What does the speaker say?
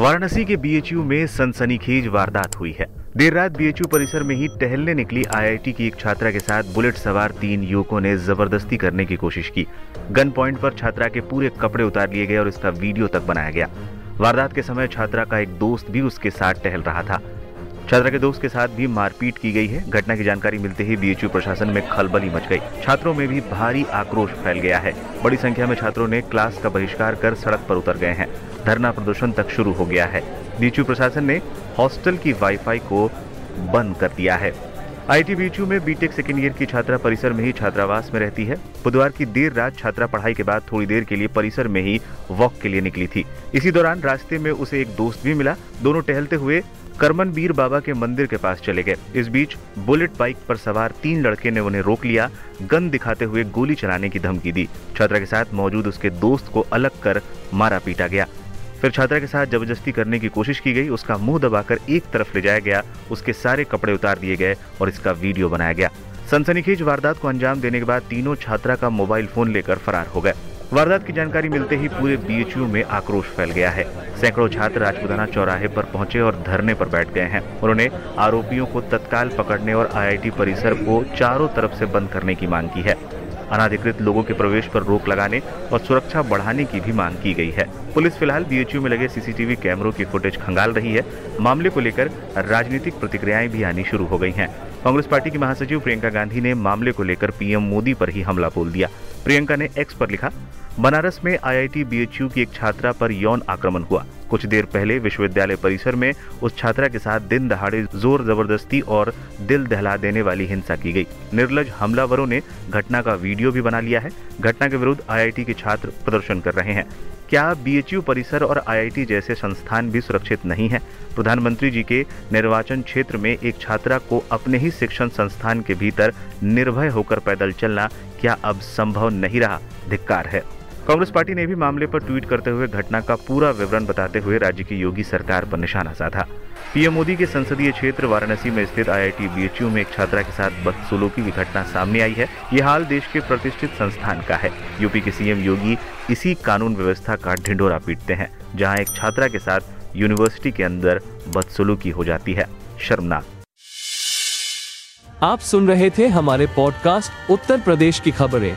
वाराणसी के बीएचयू में सनसनीखेज वारदात हुई है। देर रात बीएचयू परिसर में ही टहलने निकली आईआईटी की एक छात्रा के साथ बुलेट सवार तीन युवकों ने ज़बरदस्ती करने की कोशिश की। गन पॉइंट पर छात्रा के पूरे कपड़े उतार लिए गए और इसका वीडियो तक बनाया गया। वारदात के समय छात्रा का एक दोस्त भी उसके साथ टहल रहा था। छात्रा के दोस्त के साथ भी मारपीट की गई है। घटना की जानकारी मिलते ही बीएचयू प्रशासन में खलबली मच गई। छात्रों में भी भारी आक्रोश फैल गया है। बड़ी संख्या में छात्रों ने क्लास का बहिष्कार कर सड़क पर उतर गए हैं। धरना प्रदर्शन तक शुरू हो गया है। बीएचयू प्रशासन ने हॉस्टल की वाईफाई को बंद कर दिया है। आईटी बीचू में बीटेक सेकेंड ईयर की छात्रा परिसर में ही छात्रावास में रहती है। बुधवार की देर रात छात्रा पढ़ाई के बाद थोड़ी देर के लिए परिसर में ही वॉक के लिए निकली थी। इसी दौरान रास्ते में उसे एक दोस्त भी मिला। दोनों टहलते हुए करमन बीर बाबा के मंदिर के पास चले गए। इस बीच बुलेट बाइक पर सवार तीन लड़के ने उन्हें रोक लिया, गन दिखाते हुए गोली चलाने की धमकी दी। छात्रा के साथ मौजूद उसके दोस्त को अलग कर मारा पीटा गया। फिर छात्रा के साथ ज़बरदस्ती करने की कोशिश की गई, उसका मुँह दबाकर एक तरफ़ ले जाया गया, उसके सारे कपड़े उतार दिए गए और इसका वीडियो बनाया गया। सनसनीखेज वारदात को अंजाम देने के बाद तीनों छात्रा का मोबाइल फ़ोन लेकर फरार हो गए। वारदात की जानकारी मिलते ही पूरे बीएचयू में आक्रोश फैल गया है। सैकड़ों छात्र राजपुताना चौराहे पर पहुँचे और धरने पर बैठ गए हैं। उन्होंने आरोपियों को तत्काल पकड़ने और आईआईटी परिसर को चारों तरफ़ से बंद करने की मांग की है। अनाधिकृत लोगों के प्रवेश पर रोक लगाने और सुरक्षा बढ़ाने की भी मांग की गई है। पुलिस फ़िलहाल बीएचयू में लगे सीसीटीवी कैमरों की फुटेज खंगाल रही है। मामले को लेकर राजनीतिक प्रतिक्रियाएँ भी आनी शुरू हो गई हैं। कांग्रेस पार्टी की महासचिव प्रियंका गांधी ने मामले को लेकर पीएम मोदी पर ही हमला बोल दिया। प्रियंका ने एक्स पर लिखा, बनारस में आईआईटी बीएचयू की एक छात्रा पर यौन आक्रमण हुआ। कुछ देर पहले विश्वविद्यालय परिसर में उस छात्रा के साथ दिन दहाड़े ज़ोर ज़बरदस्ती और दिल दहला देने वाली हिंसा की गई। निर्लज हमलावरों ने घटना का वीडियो भी बना लिया है। घटना के विरुद्ध आईआईटी के छात्र प्रदर्शन कर रहे हैं। क्या बीएचयू परिसर और आईआईटी जैसे संस्थान भी सुरक्षित नहीं है? प्रधानमंत्री जी के निर्वाचन क्षेत्र में एक छात्रा को अपने ही शिक्षण संस्थान के भीतर निर्भय होकर पैदल चलना क्या अब संभव नहीं रहा? धिक्कार है। कांग्रेस पार्टी ने भी मामले पर ट्वीट करते हुए घटना का पूरा विवरण बताते हुए राज्य की योगी सरकार पर निशाना साधा। पीएम मोदी के संसदीय क्षेत्र वाराणसी में स्थित आईआईटी बीएचयू में एक छात्रा के साथ बदसलूकी की घटना सामने आई है। ये हाल देश के प्रतिष्ठित संस्थान का है। यूपी के सीएम योगी इसी कानून व्यवस्था का ढिंडोरा पीटते हैं, जहाँ एक छात्रा के साथ यूनिवर्सिटी के अंदर बदसलूकी हो जाती है। शर्मनाक। आप सुन रहे थे हमारे पॉडकास्ट उत्तर प्रदेश की खबरें।